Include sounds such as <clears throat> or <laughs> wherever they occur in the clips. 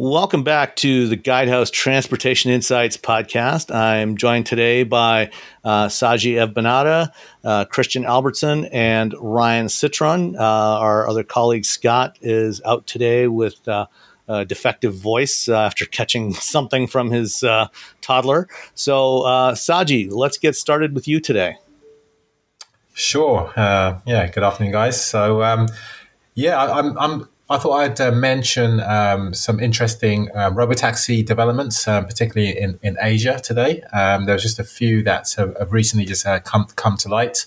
Welcome back to the Guidehouse Transportation Insights podcast. I'm joined today by uh, Sagie Evbenata, uh, Christian Albertson, and Ryan Citron. Uh, our other colleague Scott is out today with uh, defective voice uh, after catching <laughs> something from his uh, toddler. So, Sagie, let's get started with you today. Sure. yeah. Good afternoon, guys. So, um, yeah, I, I'm, I'm I thought I'd uh, mention um, some interesting uh, robotaxi developments, uh, particularly in, in Asia today. Um, there's just a few that have, have recently just uh, come come to light.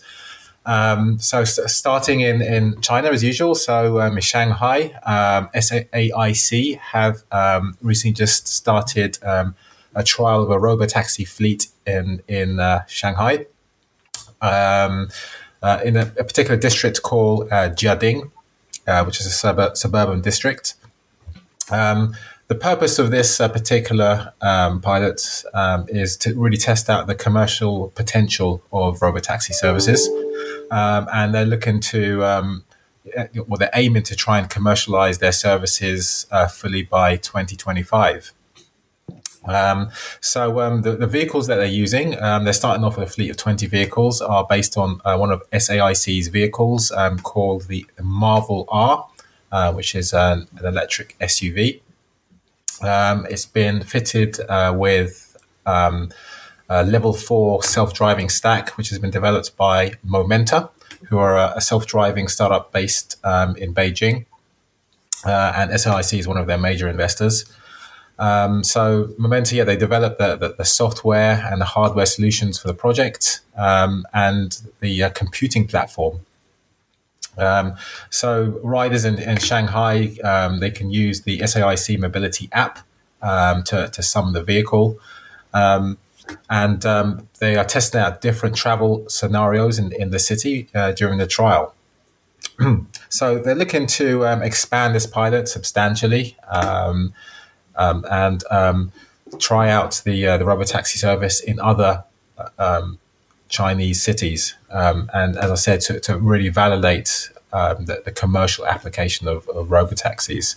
Um, so st- starting in, in China as usual, so um, in Shanghai, um, SAIC have um, recently just started um, a trial of a robotaxi fleet in in uh, Shanghai, um, uh, in a, a, particular district called uh, Jiading uh, which is a sub- suburban district. Um, the purpose of this uh, particular um, pilot um, is to really test out the commercial potential of robotaxi services, um, and they're looking to, um, well, they're aiming to try and commercialize their services uh, fully by 2025. Um, so um, the, the, vehicles that they're using, um, they're starting off with a fleet of 20 vehicles, are based on uh, one of SAIC's vehicles um, called the Marvel R, uh, which is an, an electric SUV. Um, it's been fitted uh, with um, a level four self-driving stack, which has been developed by Momenta, who are a, a self-driving startup based in Beijing. Uh, and SAIC is one of their major investors. Um, so Momenta, yeah, they developed the, the, the, software and the hardware solutions for the project um, and the uh, computing platform. Um, so riders in, in Shanghai, um, they can use the SAIC mobility app um, to, to summon the vehicle. Um, and they are testing out different travel scenarios in, in the city uh, during the trial. <clears throat> so they're looking to expand this pilot substantially. Um, um, and um, try out the uh, the robotaxi service in other uh, um, Chinese cities. Um, and as I said, to, to really validate um, the, the, commercial application of, of robotaxis.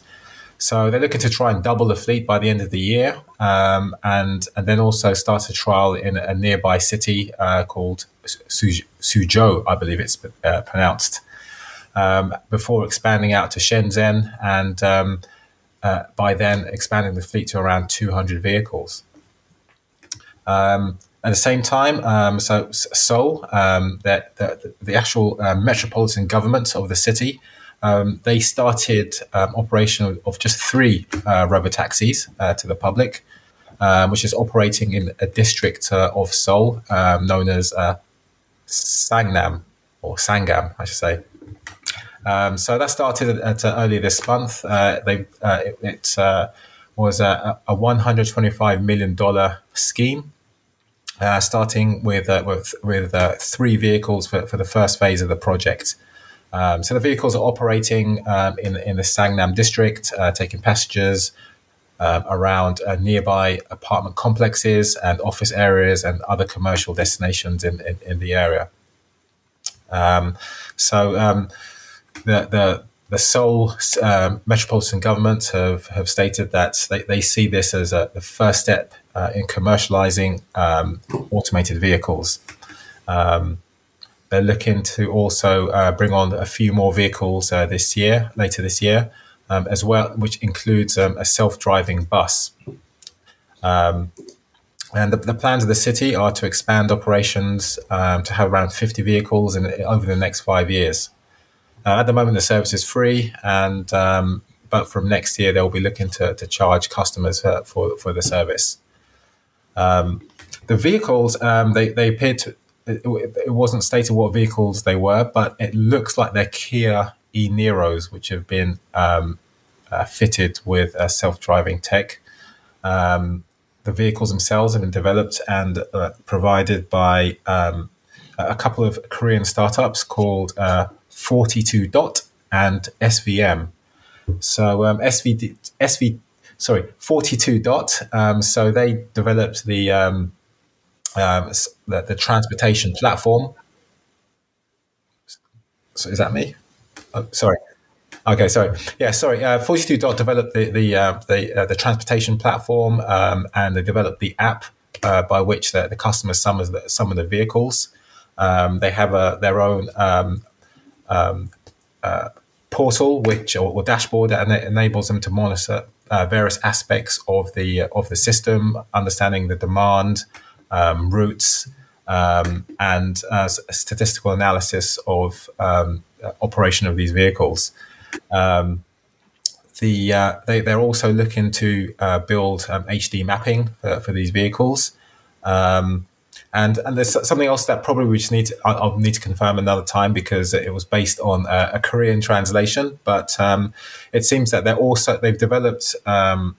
So they're looking to try and double the fleet by the end of the year, um, and and then also start a trial in a nearby city uh, called Suzhou, I believe it's uh, pronounced, um, before expanding out to Shenzhen and um, uh, by then expanding the fleet to around 200 vehicles. Um, at the same time, um, so Seoul, um, the, the, the, actual uh, metropolitan government of the city, um, they started um, operation of, of, just three uh, robotaxis uh, to the public, which is operating in a district uh, of Seoul known as uh, Sangnam or Sangam, I should say. Um, so that started at, uh, earlier this month. Uh, they uh, it, it uh, was a, a 125 million dollar scheme, uh, starting with uh, with with three vehicles for, for the first phase of the project. Um, so the vehicles are operating um, in in the Sangnam district, taking passengers. Um, around nearby apartment complexes and office areas and other commercial destinations in, in, in the area. Um, so, um, the the the Seoul um, metropolitan government have, have stated that they, they see this as a, the first step uh, in commercializing um, automated vehicles. Um, they're looking to also uh, bring on a few more vehicles uh, this year, later this year, um, as well, which includes um, a self-driving bus. Um, and the, the, plans of the city are to expand operations to have around 50 vehicles in, over the next five years. Uh, at the moment, the service is free, and um, but from next year they'll be looking to, to charge customers for, for, for the service. Um, the vehicles um, they they appeared to it, it, wasn't stated what vehicles they were, but it looks like they're Kia e Niros, which have been um, uh, fitted with a self-driving tech. Um, the vehicles themselves have been developed and uh, provided by um, a couple of Korean startups called uh, 42 dot and SVM. So um, SV, SV, sorry, 42 dot. Um, so they developed the, um, um, the, the transportation platform. So is that me? Oh, sorry. Okay, sorry. Yeah, sorry. Uh, 42 Dot developed the the uh, the, uh, the transportation platform, um, and they developed the app uh, by which the, the customers summon the, summon the vehicles. Um, they have a, their own um, um uh, portal, which or, or, dashboard, it enables them to monitor uh, various aspects of the of the system, understanding the demand, um, routes, um, and statistical analysis of operation of these vehicles. Um, the uh, they, they're also looking to uh, build um, HD mapping for, for these vehicles. Um, and and there's something else that probably we just need to, I'll, need to confirm another time because it was based on a, a Korean translation. But um, it seems that they're also they've developed um,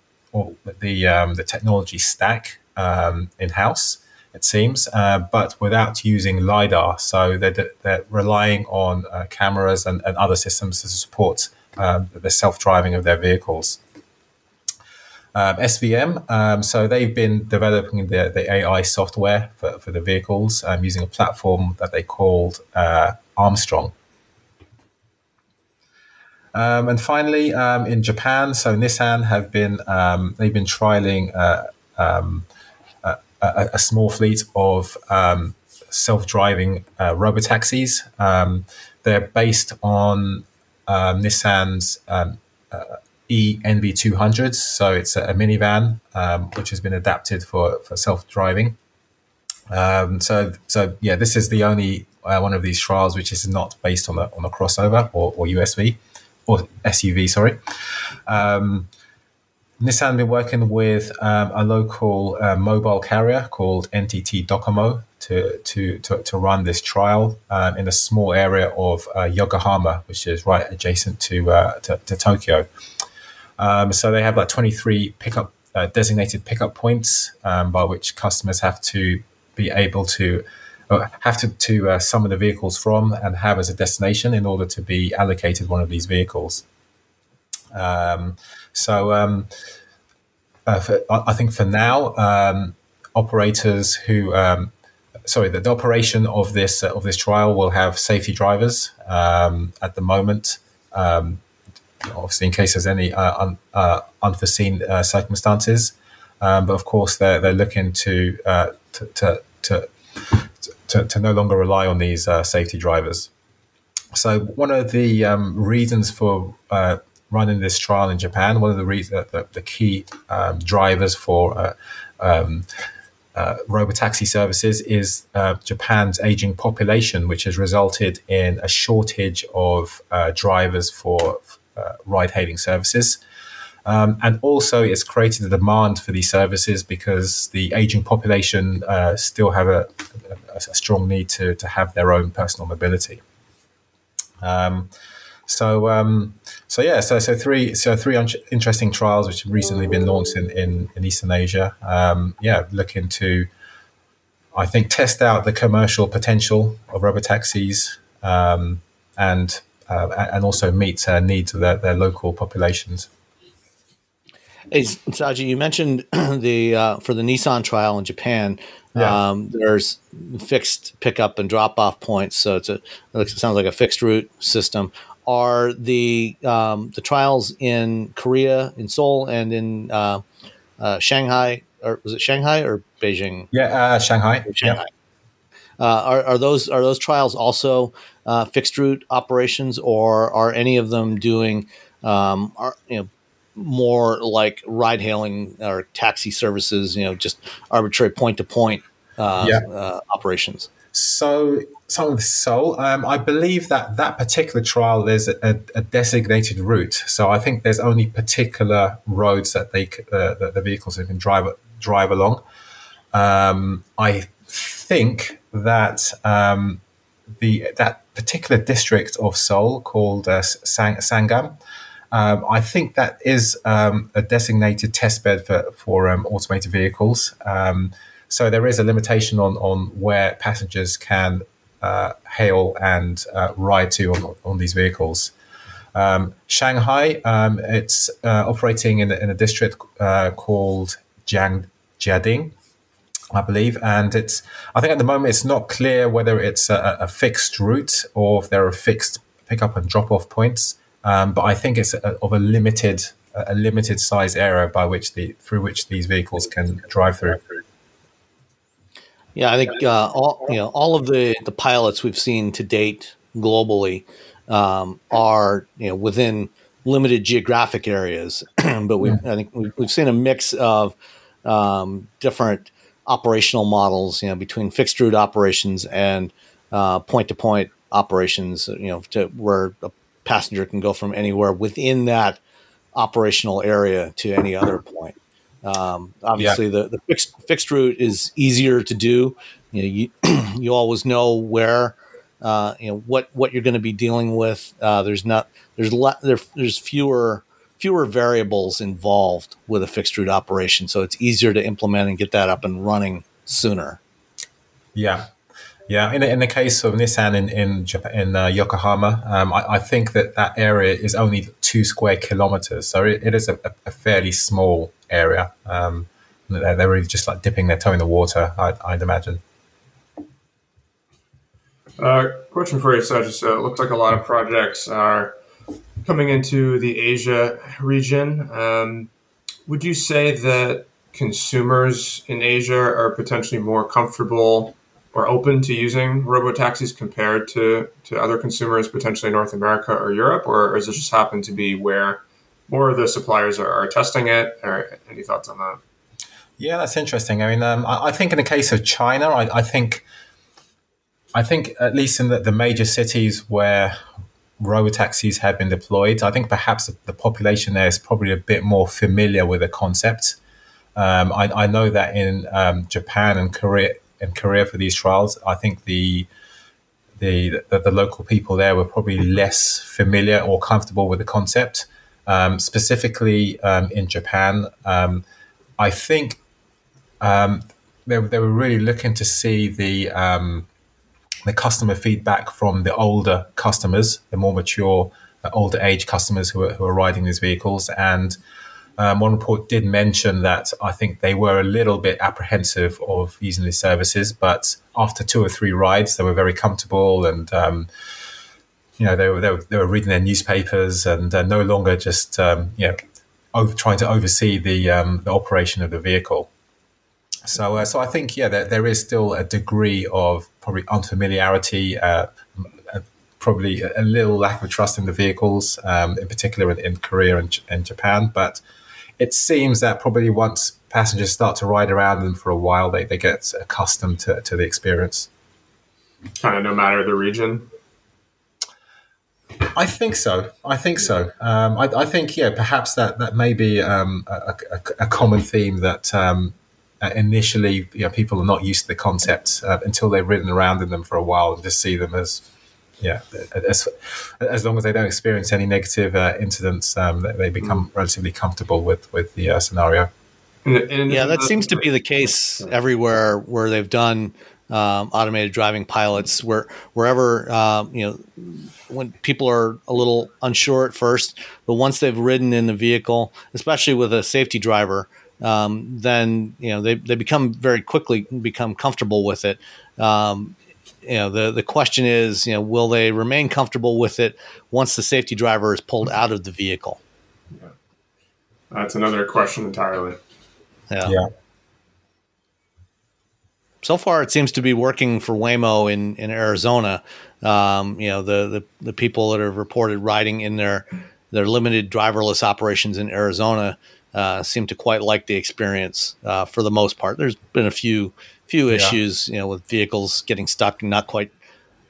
the um, the technology stack um, in house. It seems, uh, but without using lidar, so they're, they're relying on uh, cameras and, and, other systems to support um, the self driving of their vehicles. Um, SVM, um, so they've been developing the, the AI software for, for the vehicles um, using a platform that they called uh, Armstrong. Um, and finally, um, in Japan, so Nissan have been um, they've been trialing uh, um, a, a, small fleet of self-driving uh, robotaxis. they're based on Nissan's uh, eNV200s. So it's a, minivan um, which has been adapted for, for self driving. Um, so, so yeah, this is the only uh, one of these trials which is not based on a, on a crossover or, or USV or SUV, sorry. Um, Nissan been working with um, a local uh, mobile carrier called NTT Docomo to to to, to run this trial um, in a small area of uh, Yokohama, which is right adjacent to uh, to, to, Tokyo. Um, so they have like 23 pickup uh, designated pickup points um, by which customers have to be able to have to, to uh, summon the vehicles from and have as a destination in order to be allocated one of these vehicles. Um, so um, uh, for, I think for now, um, operators who um, sorry, the, the, operation of this uh, of this trial will have safety drivers um, at the moment. Um, obviously, in case there's any uh, un, uh, unforeseen uh, circumstances, um, but of course they're they're looking to uh, to, to, to, to, to no longer rely on these uh, safety drivers. So one of the um, reasons for running this trial in Japan, one of the reasons the, the key um, drivers for um, uh, robotaxi services is uh, Japan's aging population, which has resulted in a shortage of uh, drivers for uh, ride hailing services. Um, and also, it's created a demand for these services because the aging population uh, still have a, a, a, strong need to, to have their own personal mobility. Um, so, um, so yeah, so so three so three un- interesting trials which have recently been launched in in, in Eastern Asia. Um, yeah, looking to, I think, test out the commercial potential of robotaxis um, and uh, and also meet uh, needs of their, their local populations. Hey, Sagie, you mentioned <clears throat> the uh, for the Nissan trial in Japan. Yeah. Um, there's fixed pickup and drop off points, so it's a it sounds like a fixed route system are the um, the trials in Korea, in Seoul, and in uh, uh, Shanghai, or was it Shanghai or Beijing? Yeah, uh, Shanghai. Shanghai. Yeah. Uh, are, are those are those trials also uh, fixed route operations, or are any of them doing um, are, you know more like ride hailing or taxi services? You know, just arbitrary point to point operations. So, some of the Seoul, um, I believe that that particular trial there's a, a, designated route. So I think there's only particular roads that they uh, that the vehicles can drive drive along. Um, I think that um, the that particular district of Seoul called uh, Sang- Sangam. Um, I think that is um, a designated test bed for for um, automated vehicles. Um, so there is a limitation on, on where passengers can uh, hail and uh, ride to on, on these vehicles. Um, Shanghai, it's uh, operating in, in, a district uh, called Jiang, Jiading, I believe, and it's. I think at the moment it's not clear whether it's a, a fixed route or if there are fixed pickup and drop off points. um, but I think it's a, of a limited a limited size area by which the through which these vehicles can drive through. Yeah, I think uh, all you know all of the the pilots we've seen to date globally um, are you know within limited geographic areas, <clears throat> but we I think we've, we've, seen a mix of um, different operational models, you know, between fixed route operations and point to point operations, you know, to where a passenger can go from anywhere within that operational area to any other point. Um, obviously, yeah. the, the fixed, fixed route is easier to do. You know, you, <clears throat> you always know where, uh, you know, what, what you're going to be dealing with. Uh, there's not, there's le- there, there's fewer, fewer variables involved with a fixed route operation. So it's easier to implement and get that up and running sooner. Yeah. Yeah, in, in the case of Nissan in in, Japan, in uh, Yokohama, um, I, I, think that that area is only two square kilometers, so it, it is a, a, fairly small area. Um, they're, they're, really just like dipping their toe in the water, I'd, I'd imagine. Uh, question for you, Sajis. Uh, it looks like a lot of projects are coming into the Asia region. Um, would you say that consumers in Asia are potentially more comfortable or open to using robo taxis compared to, to other consumers, potentially North America or Europe, or, or does it just happen to be where more of the suppliers are, are testing it? Or any thoughts on that? Yeah, that's interesting. I mean, um, I, I, think in the case of China, I, I think, I think at least in the, the major cities where robo taxis have been deployed, I think perhaps the population there is probably a bit more familiar with the concept. Um, I, I, know that in um, Japan and Korea, in Korea for these trials, I think the the, the, the local people there were probably less familiar or comfortable with the concept. Um, specifically um, in Japan, um, I think um, they, they were really looking to see the the customer feedback from the older customers, the more mature, uh, older age customers who are, who are riding these vehicles, and um, one report did mention that I think they were a little bit apprehensive of using these services, but after two or three rides, they were very comfortable and. Um, you know, they were, they were, they were reading their newspapers and uh, no longer just um, you know over, trying to oversee the um, the operation of the vehicle. So, uh, so I think yeah, there, there is still a degree of probably unfamiliarity, uh, probably a, little lack of trust in the vehicles, um, in particular in, in Korea and, and, Japan. But it seems that probably once passengers start to ride around them for a while, they, they get accustomed to, to the experience. Kind of no matter the region. I think so. I think so. Um, I, I, think, yeah, perhaps that, that may be um, a, a, a, common theme that um, initially you know, people are not used to the concept uh, until they've ridden around in them for a while and just see them as yeah, as, as long as they don't experience any negative uh, incidents, um, they become mm. relatively comfortable with with the uh, scenario. yeah, that seems to be the case everywhere where they've done um, automated driving pilots. Where wherever um, you know when people are a little unsure at first, but once they've ridden in the vehicle, especially with a safety driver, um, then you know they, they become very quickly become comfortable with it. Um, you know the the question is you know will they remain comfortable with it once the safety driver is pulled out of the vehicle yeah. that's another question entirely yeah. yeah so far it seems to be working for waymo in in arizona um, you know the, the the people that have reported riding in their their limited driverless operations in arizona uh, seem to quite like the experience uh, for the most part there's been a few few yeah. issues, you know, with vehicles getting stuck and not quite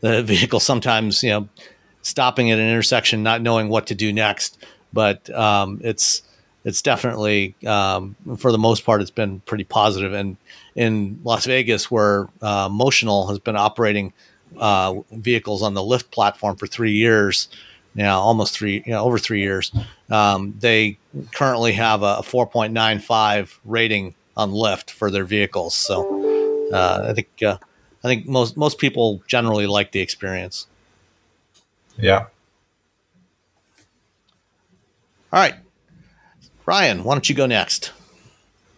the <laughs> vehicle sometimes, you know, stopping at an intersection, not knowing what to do next. But um, it's it's definitely um, for the most part, it's been pretty positive. And in Las Vegas, where uh, Motional has been operating uh, vehicles on the Lyft platform for three years now, almost three, you know, over three years, um, they currently have a 4.95 rating on Lyft for their vehicles. So uh, I think uh, I think most most people generally like the experience. Yeah. All right, Ryan, why don't you go next?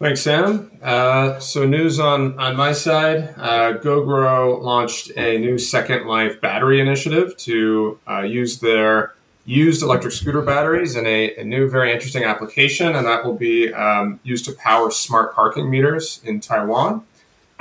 Thanks, Sam. Uh, so, news on on my side: uh, Gogoro launched a new Second Life battery initiative to uh, use their used electric scooter batteries in a, a new, very interesting application, and that will be um, used to power smart parking meters in Taiwan.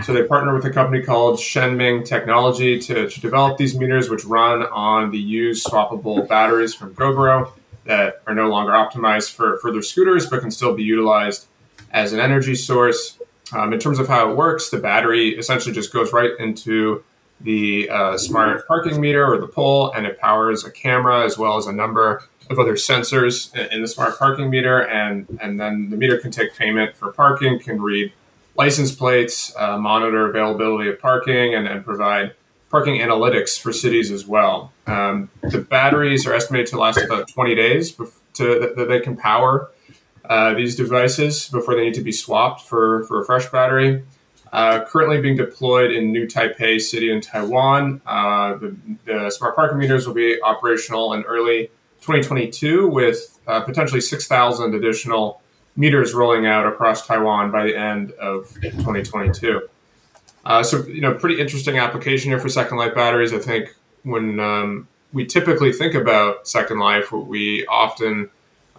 So they partner with a company called Shenming Technology to, to develop these meters, which run on the used swappable batteries from Gogoro that are no longer optimized for, for their scooters, but can still be utilized as an energy source. Um, in terms of how it works, the battery essentially just goes right into the uh, smart parking meter or the pole, and it powers a camera as well as a number of other sensors in the smart parking meter, and and then the meter can take payment for parking, can read license plates, uh, monitor availability of parking, and, and provide parking analytics for cities as well. Um, the batteries are estimated to last about 20 days to, that they can power uh, these devices before they need to be swapped for, for a fresh battery. Uh, currently being deployed in New Taipei City in Taiwan. Uh, the, the, smart parking meters will be operational in early 2022 with uh, potentially 6,000 additional meters rolling out across Taiwan by the end of 2022. Uh, so, you know, pretty interesting application here for Second Life batteries. I think when um, we typically think about Second Life, we often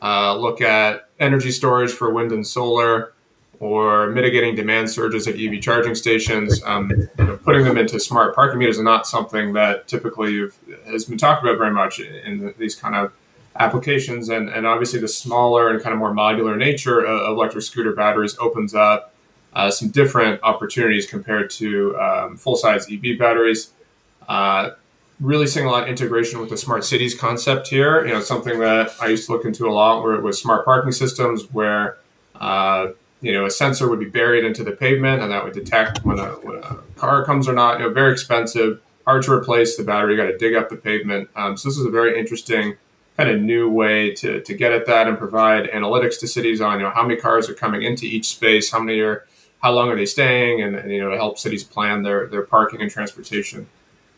uh, look at energy storage for wind and solar or mitigating demand surges at EV charging stations. Um, you know, putting them into smart parking meters is not something that typically has been talked about very much in these kind of applications. And, and obviously, the smaller and kind of more modular nature of electric scooter batteries opens up uh, some different opportunities compared to um, full size EV batteries. Uh, really seeing a lot of integration with the smart cities concept here. You know, something that I used to look into a lot where it was smart parking systems where uh, you know a sensor would be buried into the pavement and that would detect when a, when a car comes or not. You know, very expensive, hard to replace the battery. You got to dig up the pavement. Um, so this is a very interesting kind of new way to, to get at that and provide analytics to cities on you know how many cars are coming into each space, how many are how long are they staying, and, and you know help cities plan their their parking and transportation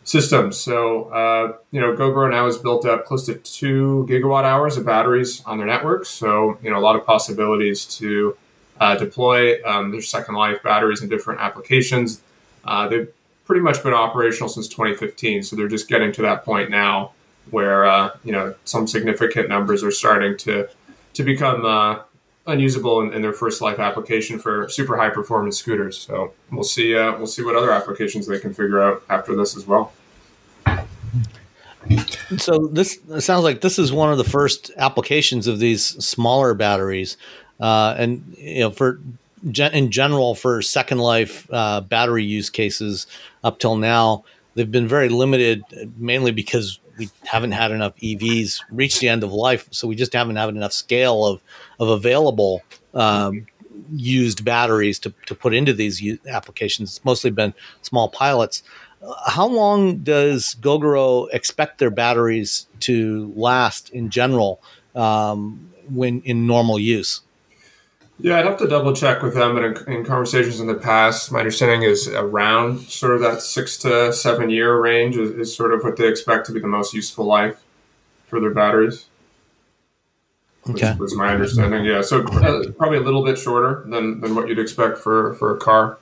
systems. So uh, you know Gogoro now has built up close to two gigawatt hours of batteries on their network. So you know a lot of possibilities to uh, deploy um, their Second Life batteries in different applications. Uh, they've pretty much been operational since 2015, so they're just getting to that point now where uh, you know some significant numbers are starting to to become uh, unusable in, in, their first life application for super high performance scooters. So we'll see uh, we'll see what other applications they can figure out after this as well. So this sounds like this is one of the first applications of these smaller batteries, uh, and you know for in general for second life uh, battery use cases up till now they've been very limited, mainly because we haven't had enough EVs reach the end of life, so we just haven't had enough scale of of available um, used batteries to, to put into these applications. It's mostly been small pilots. How long does Gogoro expect their batteries to last in general um, when in normal use? Yeah, I'd have to double check with them. But in, in, conversations in the past, my understanding is around sort of that six to seven year range is, is sort of what they expect to be the most useful life for their batteries. Okay, was, my understanding. Yeah, so uh, probably a little bit shorter than, than what you'd expect for for a car.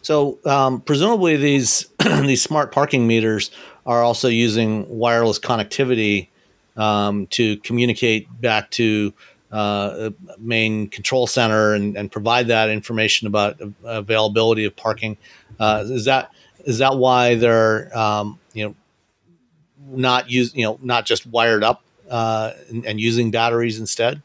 So um, presumably these <clears throat> these smart parking meters are also using wireless connectivity um, to communicate back to uh, main control center and, and, provide that information about availability of parking. Uh, is that is that why they're um, you know not use you know not just wired up uh, and, and, using batteries instead?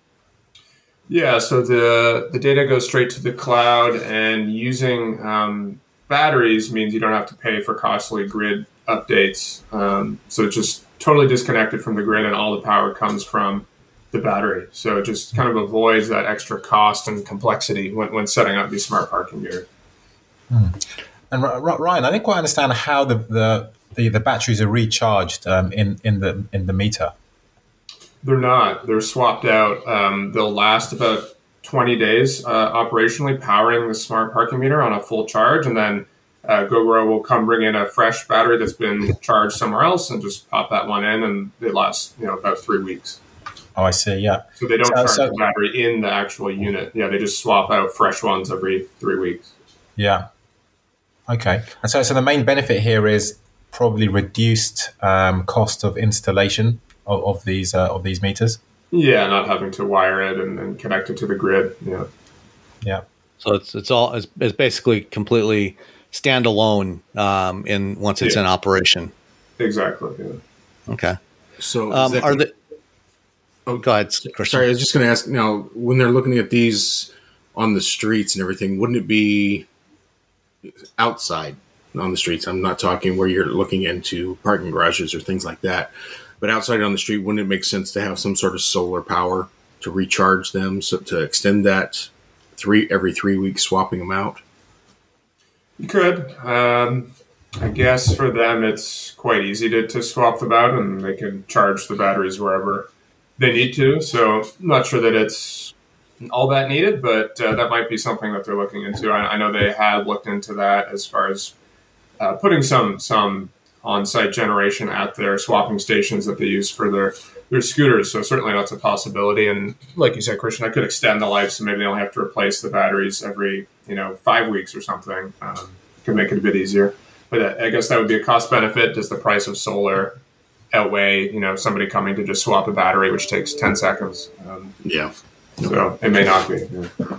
Yeah, so the the data goes straight to the cloud, and using um, batteries means you don't have to pay for costly grid updates. Um, so it's just totally disconnected from the grid, and all the power comes from the battery. So it just kind of avoids that extra cost and complexity when, when setting up these smart parking meters. Hmm. And Ryan, I didn't quite understand how the, the, the, the batteries are recharged um, in, in, the, in the meter. They're not. They're swapped out. Um, they'll last about 20 days uh, operationally powering the smart parking meter on a full charge. And then uh, Gogoro will come bring in a fresh battery that's been charged somewhere else and just pop that one in, and it lasts you know about three weeks. Oh, I see. Yeah. So they don't so, charge so, the battery in the actual unit. Yeah, they just swap out fresh ones every three weeks. Yeah. Okay. And so, so the main benefit here is probably reduced um, cost of installation of, of these uh, of these meters. Yeah, not having to wire it and, and connect it to the grid. Yeah. Yeah. So it's it's all it's, it's basically completely standalone um, in once it's Yeah. in operation. Exactly. Yeah. Okay. So Um, that- are the Oh, go ahead, Christian. Sorry, I was just going to ask. Now, when they're looking at these on the streets and everything, wouldn't it be outside on the streets? I'm not talking where you're looking into parking garages or things like that, but outside on the street, wouldn't it make sense to have some sort of solar power to recharge them, so to extend that three every three weeks, swapping them out? You could. Um, I guess for them, it's quite easy to, to swap them out and they can charge the batteries wherever they need to. So, I'm not sure that it's all that needed, but uh, that might be something that they're looking into. I, I know they have looked into that as far as uh, putting some some on-site generation at their swapping stations that they use for their their scooters. So certainly that's a possibility. And like you said, Christian, I could extend the life, so maybe they don't have to replace the batteries every you know five weeks or something. Um, could make it a bit easier. But uh, I guess that would be a cost benefit. Does the price of solar outweigh you know somebody coming to just swap a battery, which takes ten seconds? Um, Yeah. so it may not be. Yeah.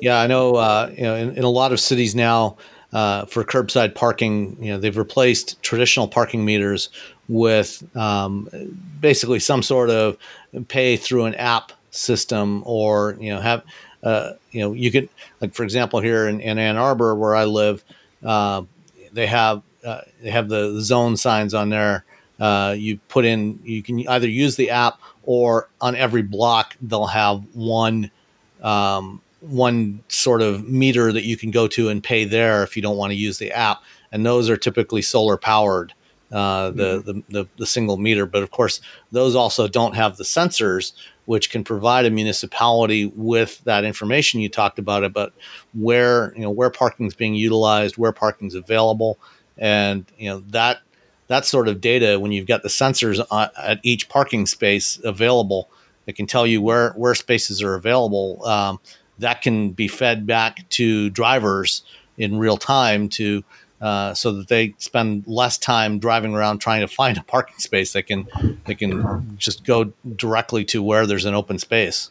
Yeah, I know. Uh, you know, in, in a lot of cities now, uh, for curbside parking, you know, they've replaced traditional parking meters with um, basically some sort of pay through an app system, or you know, have uh, you know, you could like for example here in, in Ann Arbor where I live, uh, they have uh, they have the zone signs on there. Uh, you put in, you can either use the app or on every block they'll have one. Um, one sort of meter that you can go to and pay there if you don't want to use the app, and those are typically solar powered. Uh, the, the the the single meter, but of course those also don't have the sensors, which can provide a municipality with that information you talked about about where you know where parking is being utilized, where parking is available, and you know that that sort of data when you've got the sensors on, at each parking space available, that can tell you where where spaces are available. Um, that can be fed back to drivers in real time to uh, so that they spend less time driving around trying to find a parking space. They can they can just go directly to where there's an open space.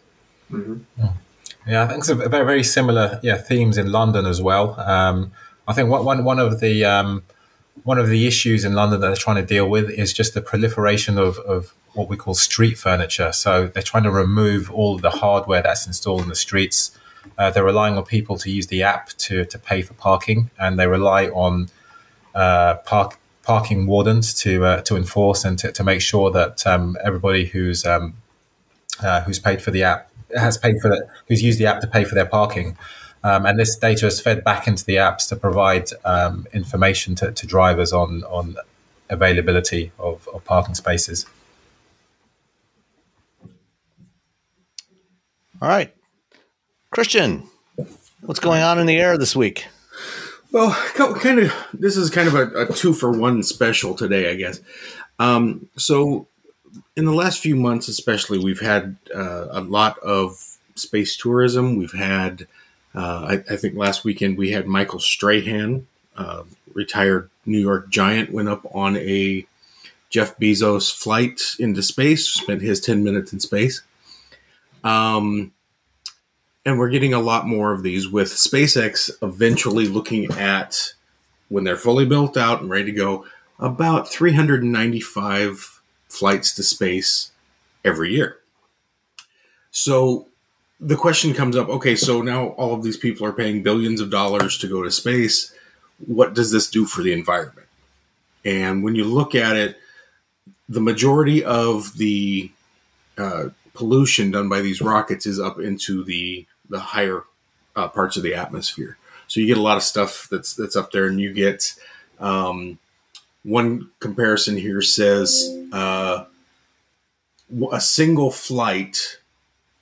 Yeah, I think it's a very, very similar yeah themes in London as well. Um, I think one, one, one of the um, one of the issues in London that they're trying to deal with is just the proliferation of, of what we call street furniture. So they're trying to remove all of the hardware that's installed in the streets. Uh, they're relying on people to use the app to, to pay for parking, and they rely on uh, park parking wardens to uh, to enforce and to, to make sure that um, everybody who's um, uh, who's paid for the app has paid for the, who's used the app to pay for their parking. Um, and this data is fed back into the apps to provide um, information to, to drivers on on availability of, of parking spaces. All right, Christian, what's going on in the air this week? Well, kind of. This is kind of a, a two for one special today, I guess. Um, so, in the last few months, especially, we've had uh, a lot of space tourism. We've had, uh, I, I think, last weekend we had Michael Strahan, uh, retired New York Giant, went up on a Jeff Bezos flight into space. Spent his ten minutes in space. Um, and we're getting a lot more of these with SpaceX eventually looking at when they're fully built out and ready to go about 395 flights to space every year. So the question comes up okay, so now all of these people are paying billions of dollars to go to space. What does this do for the environment? And when you look at it, the majority of the uh, pollution done by these rockets is up into the the higher uh, parts of the atmosphere. So you get a lot of stuff that's that's up there, and you get um, one comparison here says uh, a single flight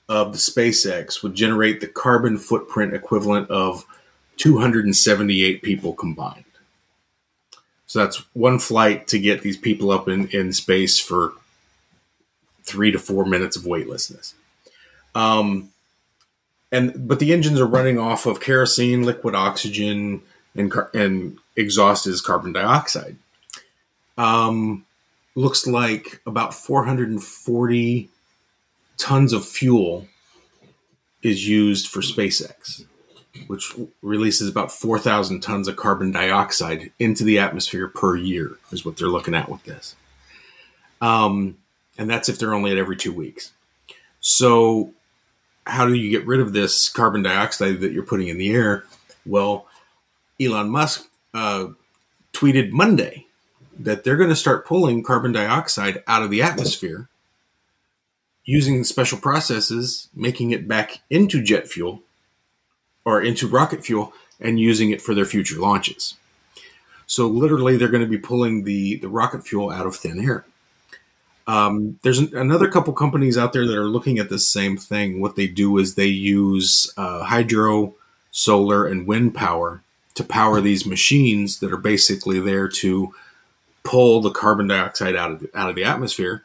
of the SpaceX would generate the carbon footprint equivalent of 278 people combined. So that's one flight to get these people up in, in space for three to four minutes of weightlessness. Um, and but the engines are running off of kerosene, liquid oxygen, and and exhaust is carbon dioxide. Um, looks like about 440 tons of fuel is used for SpaceX, which releases about 4,000 tons of carbon dioxide into the atmosphere per year, is what they're looking at with this. Um, and that's if they're only at every two weeks. So, how do you get rid of this carbon dioxide that you're putting in the air? Well, Elon Musk uh, tweeted Monday that they're going to start pulling carbon dioxide out of the atmosphere using special processes, making it back into jet fuel or into rocket fuel and using it for their future launches. So literally, they're going to be pulling the, the rocket fuel out of thin air. Um, there's an, another couple companies out there that are looking at the same thing. What they do is they use uh, hydro, solar, and wind power to power these machines that are basically there to pull the carbon dioxide out of the, out of the atmosphere,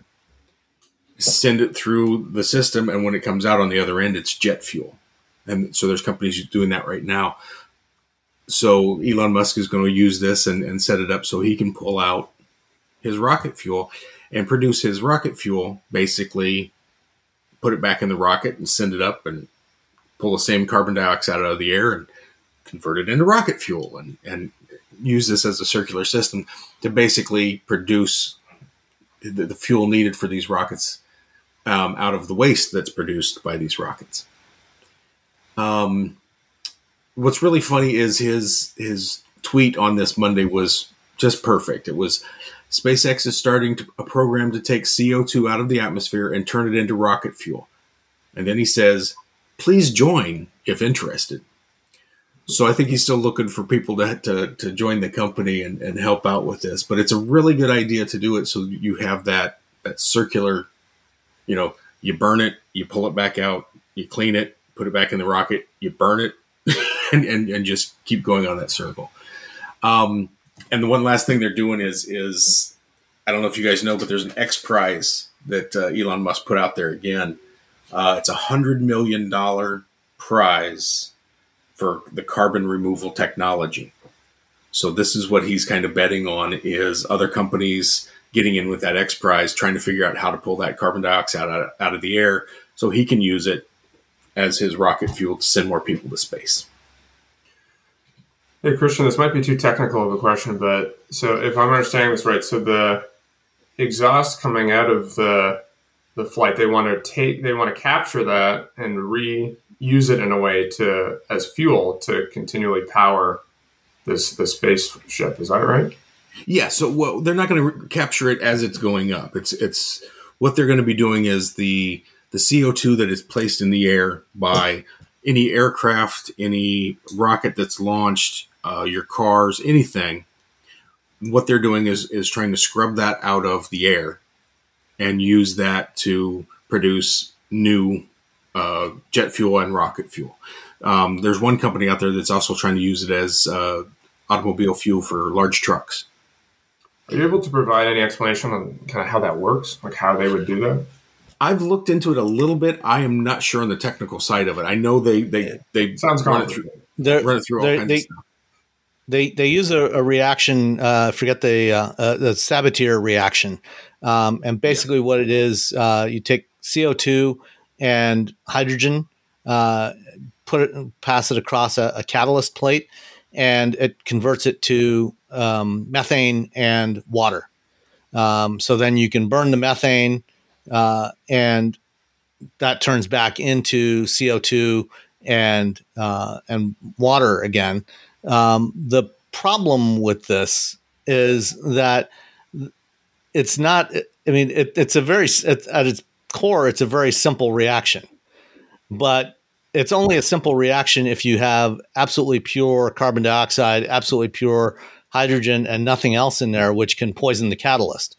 send it through the system, and when it comes out on the other end, it's jet fuel. And so there's companies doing that right now. So Elon Musk is going to use this and, and set it up so he can pull out his rocket fuel and produce his rocket fuel, basically put it back in the rocket and send it up and pull the same carbon dioxide out of the air and convert it into rocket fuel and, and use this as a circular system to basically produce the, the fuel needed for these rockets um, out of the waste that's produced by these rockets. Um, what's really funny is his his tweet on this Monday was just perfect. It was SpaceX is starting to, a program to take CO2 out of the atmosphere and turn it into rocket fuel. And then he says, please join if interested. So I think he's still looking for people to, to, to join the company and, and help out with this. But it's a really good idea to do it so you have that that circular, you know, you burn it, you pull it back out, you clean it, put it back in the rocket, you burn it, <laughs> and, and, and just keep going on that circle. Um, and the one last thing they're doing is is I don't know if you guys know, but there's an X Prize that uh, Elon Musk put out there again. Uh, it's a hundred million dollar prize for the carbon removal technology. So this is what he's kind of betting on is other companies getting in with that X Prize, trying to figure out how to pull that carbon dioxide out of, out of the air so he can use it as his rocket fuel to send more people to space. Hey, Christian, this might be too technical of a question, but so if I'm understanding this right, so the exhaust coming out of the the flight, they want to take, they want to capture that and reuse it in a way to as fuel to continually power this the spaceship. Is that right? Yeah. So well, they're not going to re- capture it as it's going up. It's it's what they're going to be doing is the the CO2 that is placed in the air by any aircraft, any rocket that's launched, uh, your cars, anything. What they're doing is is trying to scrub that out of the air and use that to produce new uh, jet fuel and rocket fuel. Um, there's one company out there that's also trying to use it as uh, automobile fuel for large trucks. Are you able to provide any explanation on kind of how that works, like how they would do that? I've looked into it a little bit. I am not sure on the technical side of it. I know they they they Sounds run it through They're, run it through all they're- kinds they, of stuff. they they use a, a reaction. Uh, forget the uh, uh, the Sabatier reaction, um, and basically what it is, uh, you take CO two and hydrogen, uh, put it, pass it across a, a catalyst plate, and it converts it to um, methane and water. Um, so then you can burn the methane, uh, and that turns back into CO two and uh, and water again. Um, the problem with this is that it's not. I mean, it, it's a very at its core, it's a very simple reaction, but it's only a simple reaction if you have absolutely pure carbon dioxide, absolutely pure hydrogen, and nothing else in there, which can poison the catalyst.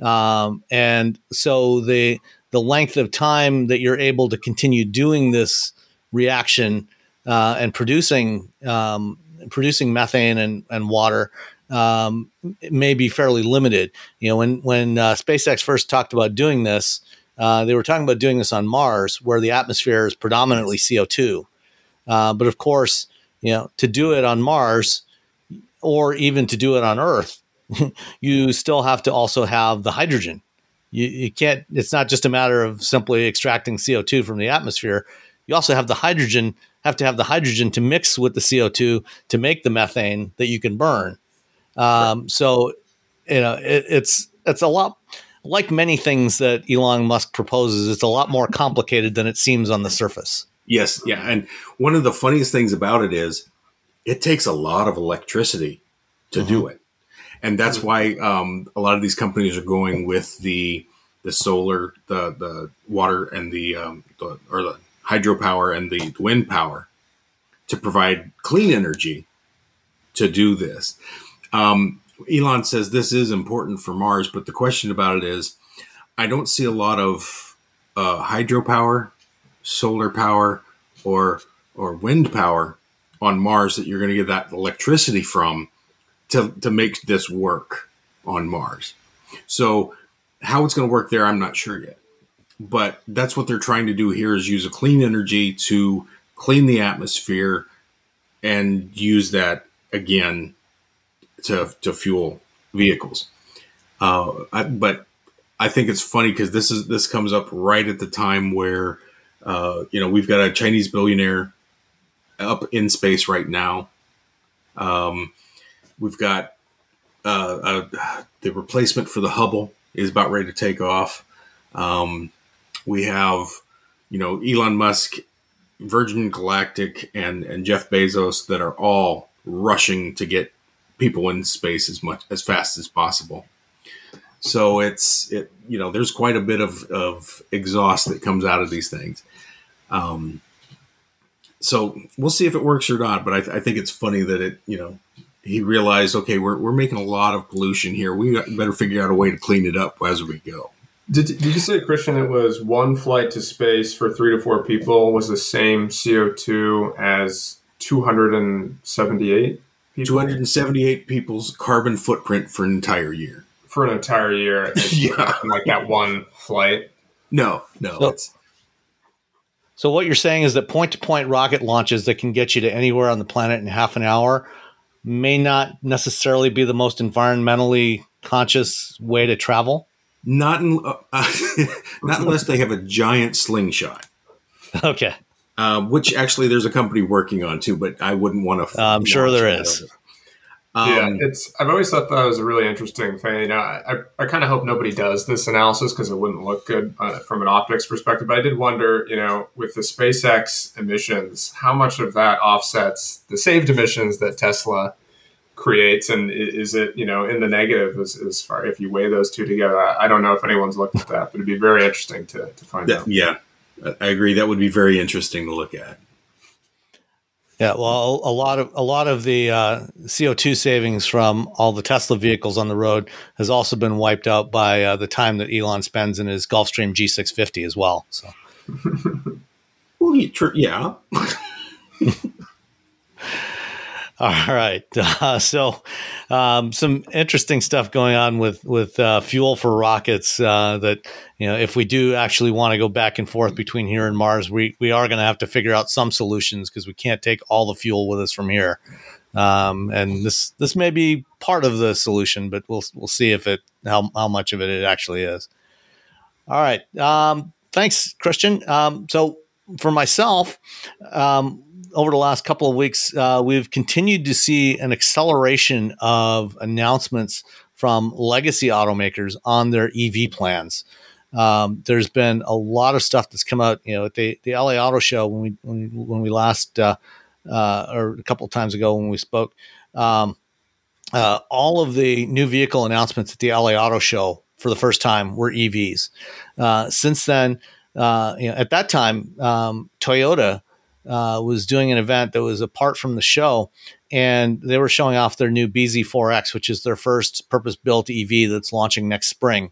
Um, and so the the length of time that you're able to continue doing this reaction uh, and producing um, producing methane and, and water um, may be fairly limited. You know, when when uh, SpaceX first talked about doing this, uh, they were talking about doing this on Mars, where the atmosphere is predominantly CO two. Uh, but of course, you know, to do it on Mars, or even to do it on Earth, <laughs> you still have to also have the hydrogen. You, you can't. It's not just a matter of simply extracting CO two from the atmosphere. You also have the hydrogen. Have to have the hydrogen to mix with the CO two to make the methane that you can burn. Um, so, you know, it, it's it's a lot like many things that Elon Musk proposes. It's a lot more complicated than it seems on the surface. Yes, yeah, and one of the funniest things about it is it takes a lot of electricity to mm-hmm. do it, and that's why um, a lot of these companies are going with the the solar, the the water, and the, um, the or the hydropower and the wind power to provide clean energy to do this. Um, Elon says this is important for Mars, but the question about it is, I don't see a lot of uh, hydropower, solar power, or or wind power on Mars that you're going to get that electricity from to to make this work on Mars. So how it's going to work there, I'm not sure yet. But that's what they're trying to do here is use a clean energy to clean the atmosphere and use that again to to fuel vehicles. Uh, I, but I think it's funny because this is this comes up right at the time where uh, you know we've got a Chinese billionaire up in space right now. Um, we've got uh, the replacement for the Hubble is about ready to take off. Um, we have you know Elon Musk, Virgin Galactic, and and Jeff Bezos that are all rushing to get people in space as much as fast as possible. So it's it you know there's quite a bit of of exhaust that comes out of these things. Um, so we'll see if it works or not. But I, th- I, think it's funny that it you know he realized okay we're we're making a lot of pollution here. We better figure out a way to clean it up as we go. Did, did you say, Christian, it was one flight to space for three to four people was the same CO2 as 278? people. 278 people's carbon footprint for an entire year. For an entire year, <laughs> yeah, like that one flight. No, no. So, so what you're saying is that point-to-point rocket launches that can get you to anywhere on the planet in half an hour may not necessarily be the most environmentally conscious way to travel. Not in, uh, <laughs> not unless they have a giant slingshot. Okay. Um, which actually there's a company working on too, but I wouldn't want to. I'm sure there is. Um, yeah, it's. I've always thought that was a really interesting thing. You know, I, I kind of hope nobody does this analysis because it wouldn't look good uh, from an optics perspective. But I did wonder, you know, with the SpaceX emissions, how much of that offsets the saved emissions that Tesla creates, and is it, you know, in the negative as, as far if you weigh those two together? I, I don't know if anyone's looked at that, but it'd be very interesting to, to find that, out. Yeah, I agree. That would be very interesting to look at. Yeah, well, a lot of a lot of the uh, CO two savings from all the Tesla vehicles on the road has also been wiped out by uh, the time that Elon spends in his Gulfstream G six fifty as well. So, <laughs> well, yeah. <laughs> <laughs> All right. <laughs> Uh, so, um, some interesting stuff going on with with uh, fuel for rockets. Uh, that you know, if we do actually want to go back and forth between here and Mars, we we are going to have to figure out some solutions because we can't take all the fuel with us from here. Um, and this this may be part of the solution, but we'll we'll see if it how how much of it it actually is. All right. Um, thanks, Christian. Um, so for myself, um, over the last couple of weeks, uh, we've continued to see an acceleration of announcements from legacy automakers on their EV plans. Um, there's been a lot of stuff that's come out. You know, at the the LA Auto Show when we when, when we last uh, uh, or a couple of times ago when we spoke, um, uh, all of the new vehicle announcements at the LA Auto Show for the first time were EVs. Uh, since then, uh, you know, at that time, um, Toyota uh, was doing an event that was apart from the show, and they were showing off their new BZ4X, which is their first purpose-built EV that's launching next spring.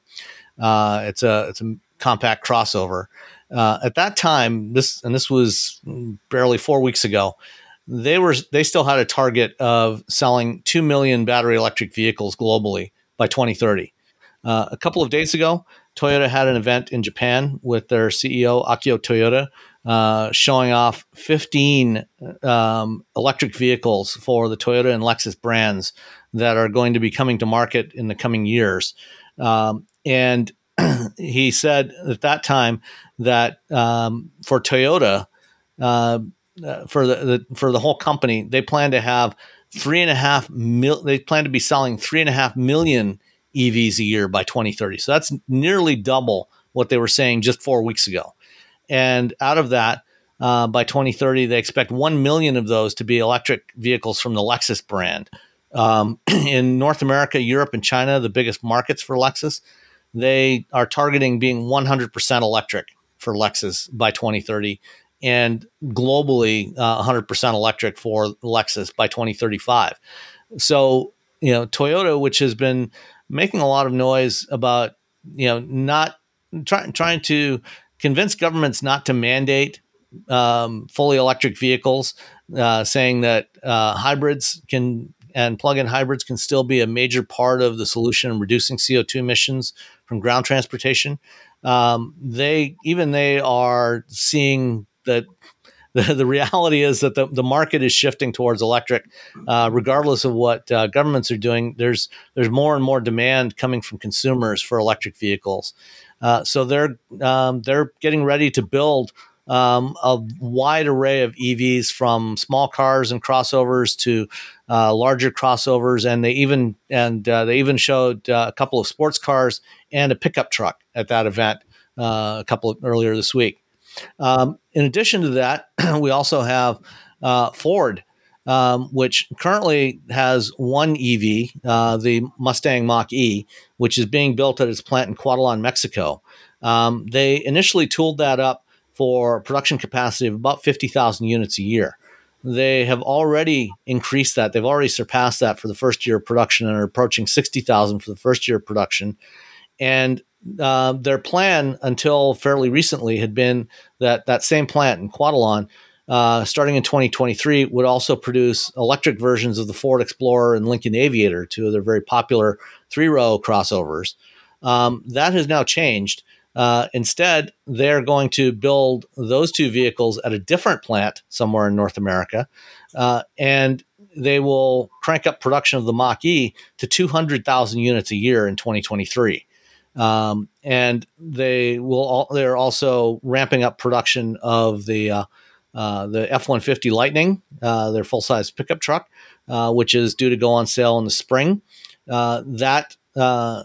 Uh, it's a it's a compact crossover. Uh, at that time, this and this was barely four weeks ago. They were they still had a target of selling two million battery electric vehicles globally by 2030. Uh, a couple of days ago, Toyota had an event in Japan with their CEO Akio Toyoda, uh, showing off 15 um, electric vehicles for the Toyota and Lexus brands that are going to be coming to market in the coming years. Um, and <clears throat> he said at that time that um, for Toyota, uh, for the, the, for the whole company, they plan to have three and a half mil. They plan to be selling three and a half million EVs a year by 2030. So that's nearly double what they were saying just four weeks ago. And out of that, uh, by 2030, they expect 1 million of those to be electric vehicles from the Lexus brand. Um, <clears throat> in North America, Europe, and China, the biggest markets for Lexus, they are targeting being 100% electric for Lexus by 2030 and globally uh, 100% electric for Lexus by 2035. So, you know, Toyota, which has been making a lot of noise about, you know, not try, trying to convince governments not to mandate um, fully electric vehicles, uh, saying that uh, hybrids can and plug-in hybrids can still be a major part of the solution in reducing CO2 emissions from ground transportation. Um, they even they are seeing that <laughs> the, the reality is that the, the market is shifting towards electric, uh, regardless of what uh, governments are doing. There's there's more and more demand coming from consumers for electric vehicles. Uh, so they're um, they're getting ready to build um, a wide array of EVs from small cars and crossovers to uh, larger crossovers, and they even and uh, they even showed uh, a couple of sports cars and a pickup truck at that event uh, a couple of, earlier this week. Um, in addition to that, <clears throat> we also have Ford. Um, which currently has one EV, uh, the Mustang Mach E, which is being built at its plant in Cuautitlán, Mexico. Um, they initially tooled that up for production capacity of about 50,000 units a year. They have already increased that. They've already surpassed that for the first year of production and are approaching 60,000 for the first year of production. And uh, their plan until fairly recently had been that that same plant in Cuautitlán uh, starting in 2023, would also produce electric versions of the Ford Explorer and Lincoln Aviator, two of their very popular three row crossovers. Um, that has now changed. Uh, instead, they're going to build those two vehicles at a different plant somewhere in North America, uh, and they will crank up production of the Mach E to 200,000 units a year in 2023. Um, and they will all, they're also ramping up production of the uh, the F 150 Lightning, uh, their full size pickup truck, uh, which is due to go on sale in the spring. Uh, that uh,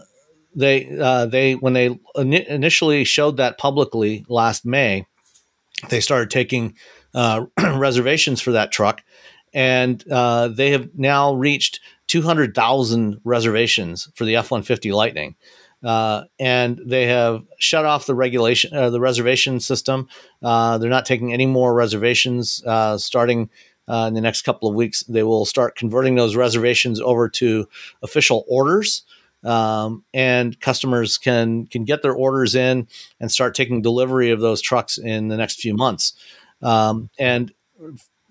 they they when they initially showed that publicly last May, they started taking <clears throat> reservations for that truck, and they have now reached 200,000 reservations for the F 150 Lightning. Uh, and they have shut off the regulation, uh, the reservation system. Uh, they're not taking any more reservations uh, starting uh, in the next couple of weeks. They will start converting those reservations over to official orders, um, and customers can can get their orders in and start taking delivery of those trucks in the next few months. Um, and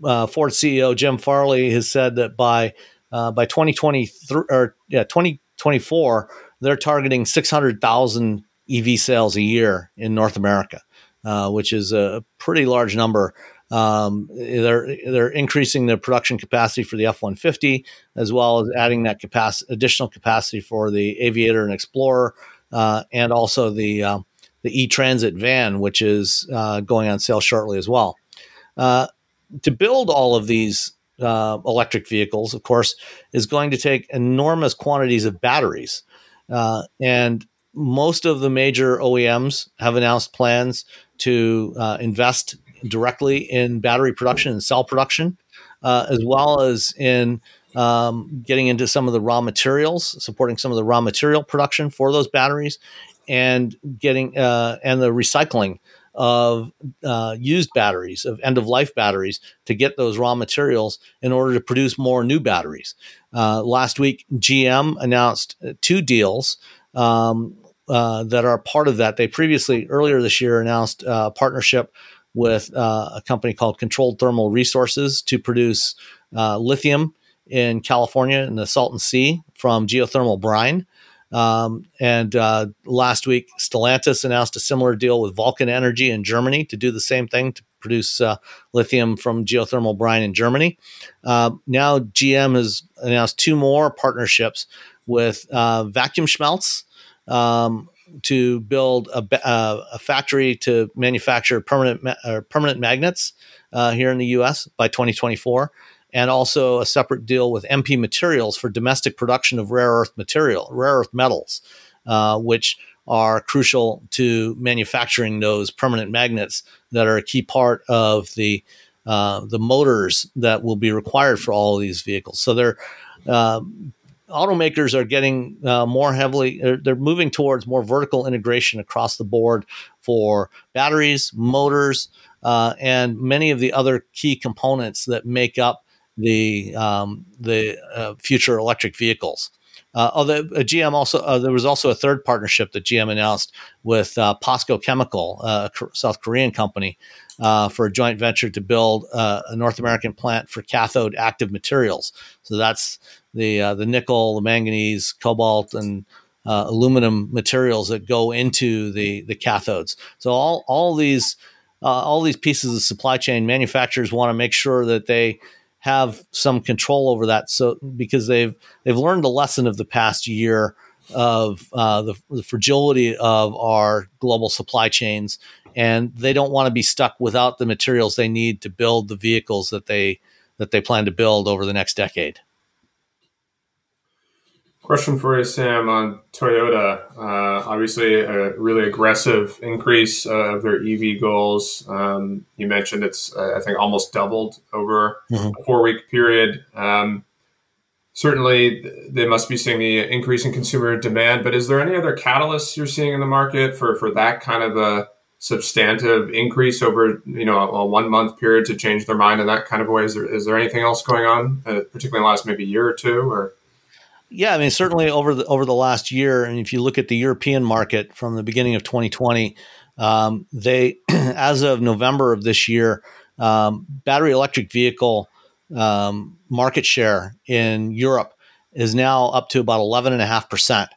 uh, Ford CEO Jim Farley has said that by by 2023 or yeah 2024 they're targeting 600,000 EV sales a year in North America, uh, which is a pretty large number. Um, they're they're increasing the production capacity for the F one fifty as well as adding that capacity, additional capacity for the Aviator and Explorer, uh, and also the uh, the E Transit van, which is uh, going on sale shortly as well. Uh, to build all of these uh, electric vehicles, of course, is going to take enormous quantities of batteries. Uh, and most of the major OEMs have announced plans to uh, invest directly in battery production and cell production, uh, as well as in um, getting into some of the raw materials, supporting some of the raw material production for those batteries, and getting uh, and the recycling of uh, used batteries, of end of life batteries, to get those raw materials in order to produce more new batteries. Uh, last week, GM announced uh, two deals um, uh, that are part of that. They previously, earlier this year, announced a partnership with uh, a company called Controlled Thermal Resources to produce uh, lithium in California in the Salton Sea from geothermal brine. Um, and uh, last week, Stellantis announced a similar deal with Vulcan Energy in Germany to do the same thing to produce uh, lithium from geothermal brine in Germany. Uh, now, GM has announced two more partnerships with uh, Vacuumschmelze. Um, to build a, uh, a, factory to manufacture permanent ma- permanent magnets uh, here in the U.S. by 2024, and also a separate deal with MP Materials for domestic production of rare earth material, rare earth metals, uh, which are crucial to manufacturing those permanent magnets that are a key part of the uh, the motors that will be required for all of these vehicles. So they're uh, automakers are getting uh, more heavily they're, they're, moving towards more vertical integration across the board for batteries motors uh, and many of the other key components that make up the um, the uh, future electric vehicles uh, although uh, GM also uh, there was also a third partnership that GM announced with POSCO Chemical, a South Korean company, for a joint venture to build a North American plant for cathode active materials. So that's the uh, the nickel, the manganese, cobalt, and uh, aluminum materials that go into the the cathodes. So all all these uh, all these pieces of supply chain manufacturers want to make sure that they have some control over that. So because they've they've learned the lesson of the past year of uh, the, the fragility of our global supply chains, and they don't want to be stuck without the materials they need to build the vehicles that they that they plan to build over the next decade. Question for you, Sam, on Toyota. Uh, obviously, a really aggressive increase uh, of their EV goals. Um, you mentioned it's, uh, I think, almost doubled over mm-hmm. a four week period. Um, certainly, they must be seeing the increase in consumer demand, but is there any other catalysts you're seeing in the market for, for that kind of a substantive increase over you know a, a one month period to change their mind in that kind of way? Is there, is there anything else going on, uh, particularly in the last maybe year or two? Or yeah, I mean, certainly over the over the last year, and if you look at the European market from the beginning of 2020, um, they, <clears throat> as of November of this year, um, battery electric vehicle um, market share in Europe is now up to about 11.5 percent,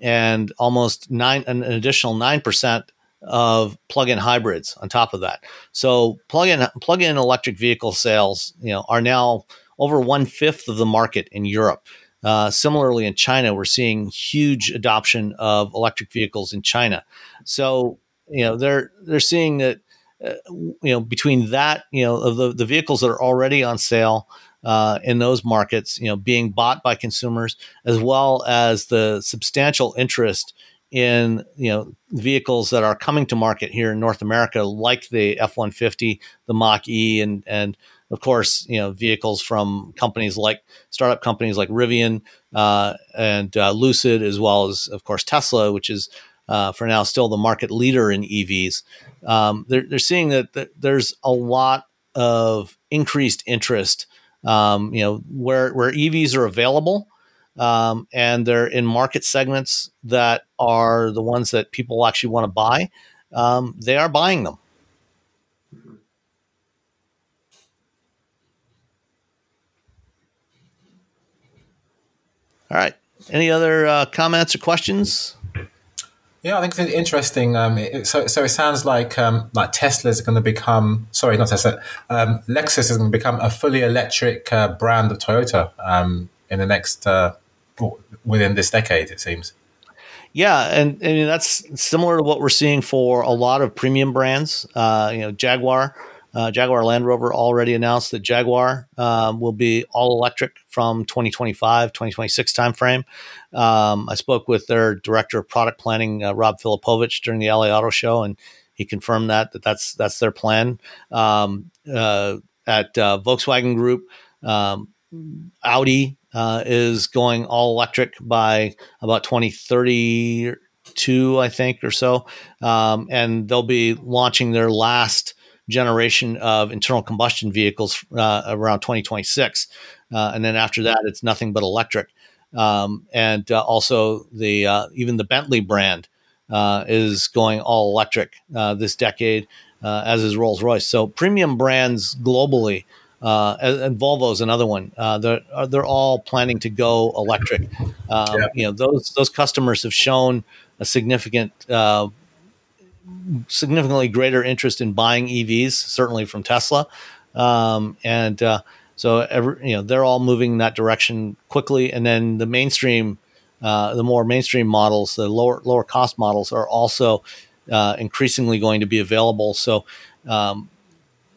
and almost nine an additional nine percent of plug-in hybrids on top of that. So plug-in plug-in electric vehicle sales, you know, are now over one fifth of the market in Europe. Uh, similarly, in China, we're seeing huge adoption of electric vehicles in China. So you know they're they're seeing that uh, you know between that you know of the, the vehicles that are already on sale uh, in those markets, you know, being bought by consumers, as well as the substantial interest in you know vehicles that are coming to market here in North America, like the F one fifty, the Mach E, and and of course, you know, vehicles from companies like startup companies like Rivian uh, and uh, Lucid, as well as, of course, Tesla, which is uh, for now still the market leader in EVs. Um, they're, they're seeing that, that, there's a lot of increased interest, um, you know, where, where EVs are available. Um, and they're in market segments that are the ones that people actually want to buy. Um, they are buying them. All right. Any other uh, comments or questions? Yeah, I think it's interesting. Um, it, so, so it sounds like um, like Tesla is going to become sorry, not Tesla. Um, Lexus is going to become a fully electric uh, brand of Toyota um, in the next uh, within this decade. It seems. Yeah, and, and that's similar to what we're seeing for a lot of premium brands. Uh, you know, Jaguar uh, Jaguar Land Rover already announced that Jaguar um, will be all electric from 2025, 2026 timeframe. Um, I spoke with their director of product planning, uh, Rob Filipovich, during the LA Auto Show, and he confirmed that, that that's that's their plan. Um, uh, at uh, Volkswagen Group, um, Audi uh, is going all electric by about 2032, I think, or so, um, and they'll be launching their last generation of internal combustion vehicles uh, around 2026. Uh, and then after that, it's nothing but electric. Um, and uh, also the uh, even the Bentley brand uh, is going all electric uh, this decade, as is Rolls Royce. So premium brands globally uh, and, Volvo is another one. Uh, they're they're all planning to go electric. Um, yeah. You know, those those customers have shown a significant. Significantly greater interest in buying EVs, certainly from Tesla, um, and uh, so every, you know they're all moving in that direction quickly. And then the mainstream, uh, the more mainstream models, the lower lower cost models, are also uh, increasingly going to be available. So um,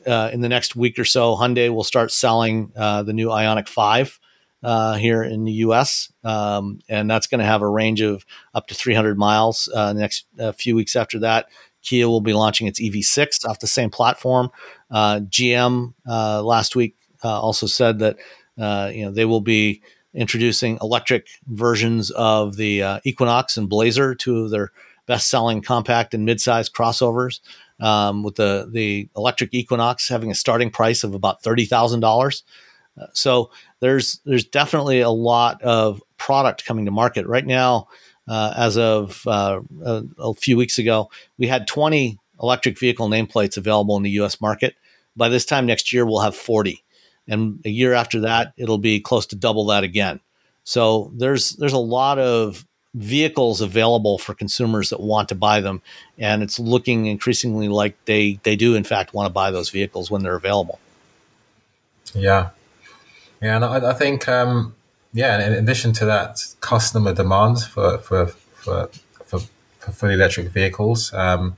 uh, in the next week or so, Hyundai will start selling uh, the new Ioniq Five. Uh, here in the U.S., um, and that's going to have a range of up to 300 miles. Uh, the next few weeks after that, Kia will be launching its EV6 off the same platform. GM last week uh, also said that uh, you know they will be introducing electric versions of the uh, Equinox and Blazer, two of their best-selling compact and mid-size crossovers. Um, with the the electric Equinox having a starting price of about thirty thousand So there's there's definitely a lot of product coming to market right now. Uh, as of uh, a, a, few weeks ago, we had 20 electric vehicle nameplates available in the U.S. market. By this time next year, we'll have 40 and a year after that it'll be close to double that again so there's there's a lot of vehicles available for consumers that want to buy them and it's looking increasingly like they they do in fact want to buy those vehicles when they're available yeah yeah and i, I think um, yeah in addition to that customer demand for for for, for, for fully electric vehicles um,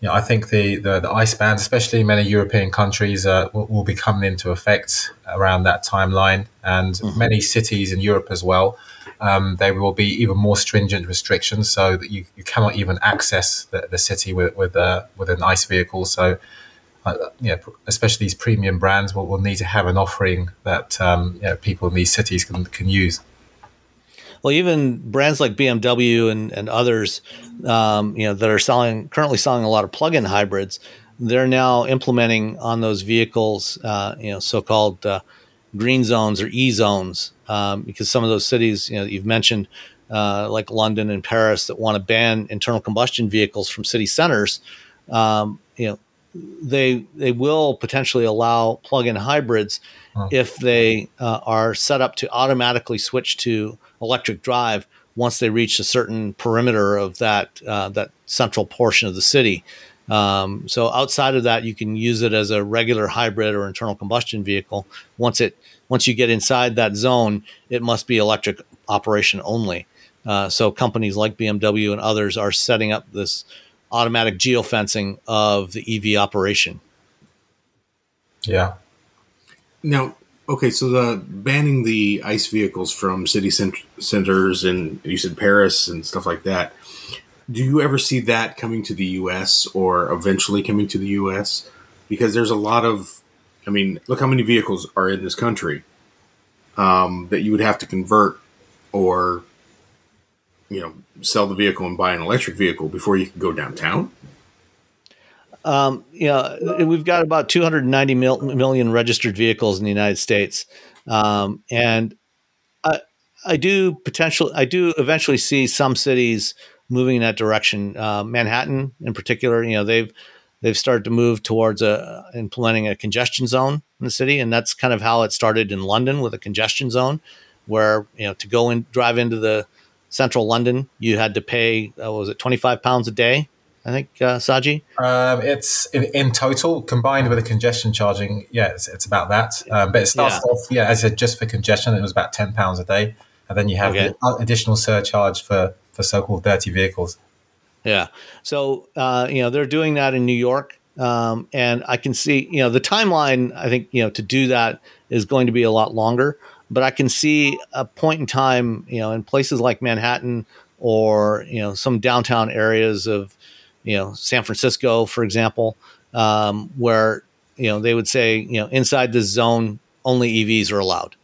you know, I think the, the, the ICE bans, especially many European countries, uh, will, will, be coming into effect around that timeline, and mm-hmm. many cities in Europe as well. Um, there will be even more stringent restrictions, so that you, you cannot even access the, the city with with, uh, with an ICE vehicle. So, uh, yeah, especially these premium brands will, will need to have an offering that um, you know, people in these cities can can use. Well, even brands like BMW and, and others, um, you know, that are selling currently selling a lot of plug-in hybrids, they're now implementing on those vehicles, uh, you know, so-called uh, green zones or E zones, um, because some of those cities, you know, you've mentioned, uh, like London and Paris, that want to ban internal combustion vehicles from city centers, um, you know, they they will potentially allow plug-in hybrids if they uh, are set up to automatically switch to electric drive once they reach a certain perimeter of that uh, that central portion of the city. Um, so outside of that, you can use it as a regular hybrid or internal combustion vehicle. Once it once you get inside that zone, it must be electric operation only. Uh, so companies like BMW and others are setting up this automatic geofencing of the EV operation. Yeah. Now, Okay, so the banning the ICE vehicles from city cent- centers and you said Paris and stuff like that. Do you ever see that coming to the U.S. or eventually coming to the U.S.? Because there's a lot of, I mean, look how many vehicles are in this country um, that you would have to convert or, you know, sell the vehicle and buy an electric vehicle before you can go downtown. Um, we've got about 290 mil- million registered vehicles in the United States, um, and I, I do potentially, I do eventually see some cities moving in that direction. Uh, Manhattan, in particular, you know, they've they've started to move towards a, implementing a congestion zone in the city, and that's kind of how it started in London with a congestion zone, where you know to go and drive into the central London, you had to pay uh, was it 25 pounds a day I think, uh, Sagie? Um, it's in, in, total combined with the congestion charging. Yeah, it's, it's about that. Um, but it starts yeah. off, yeah, as I said, just for congestion, it was about ten pounds a day, and then you have okay. the additional surcharge for for so-called dirty vehicles. Yeah. So uh, you know they're doing that in New York, um, and I can see you know the timeline. I think you know to do that is going to be a lot longer, but I can see a point in time, you know, in places like Manhattan or you know some downtown areas of you know, San Francisco, for example, um, where you know they would say, you know, inside this zone only EVs are allowed.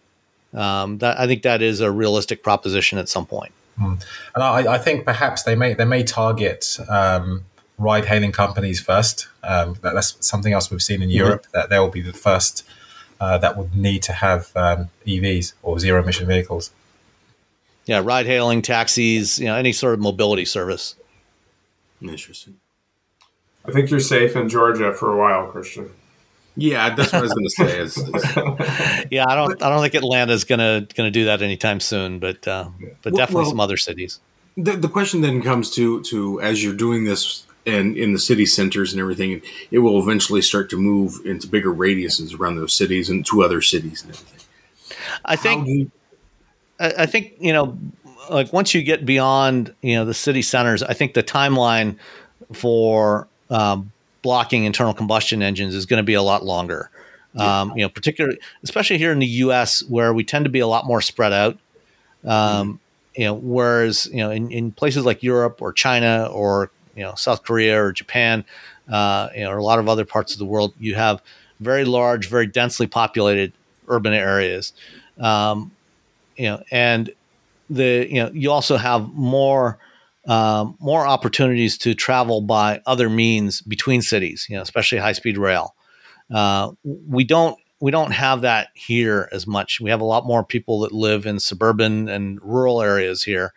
Um, that I think that is a realistic proposition at some point. Mm. And I, I, think perhaps they may they may target um, ride hailing companies first. Um, that, that's something else we've seen in mm-hmm. Europe that they will be the first uh, that would need to have um, EVs or zero emission vehicles. Yeah, ride hailing, taxis, you know, any sort of mobility service. Interesting. I think you're safe in Georgia for a while, Christian. Yeah, that's what I was going to say. Is, is, <laughs> yeah, I don't, I don't think Atlanta's gonna gonna do that anytime soon, but uh, but well, definitely well, some other cities. The, the question then comes to to as you're doing this and in the city centers and everything, it will eventually start to move into bigger radiuses around those cities and to other cities and everything. I think, you, I think you know, like once you get beyond you know the city centers, I think the timeline for um, blocking internal combustion engines is going to be a lot longer. Yeah. Um, you know, particularly, especially here in the U.S., where we tend to be a lot more spread out. Um, mm. You know, whereas you know in, in places like Europe or China or you know South Korea or Japan, uh, you know, or a lot of other parts of the world, you have very large, very densely populated urban areas. Um, you know, and the you know you also have more um, more opportunities to travel by other means between cities. You know, especially high speed rail. Uh, we don't we don't have that here as much. We have a lot more people that live in suburban and rural areas here,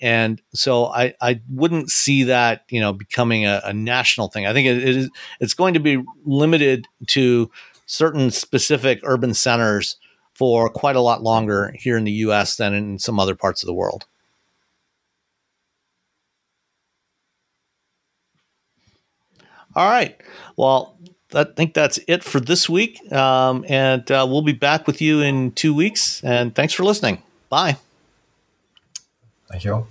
and so I, I wouldn't see that you know becoming a, a national thing. I think it, it is it's going to be limited to certain specific urban centers for quite a lot longer here in the U.S. than in some other parts of the world. All right. Well, I think that's it for this week. Um, and uh, we'll be back with you in two weeks. And thanks for listening. Bye. Thank you.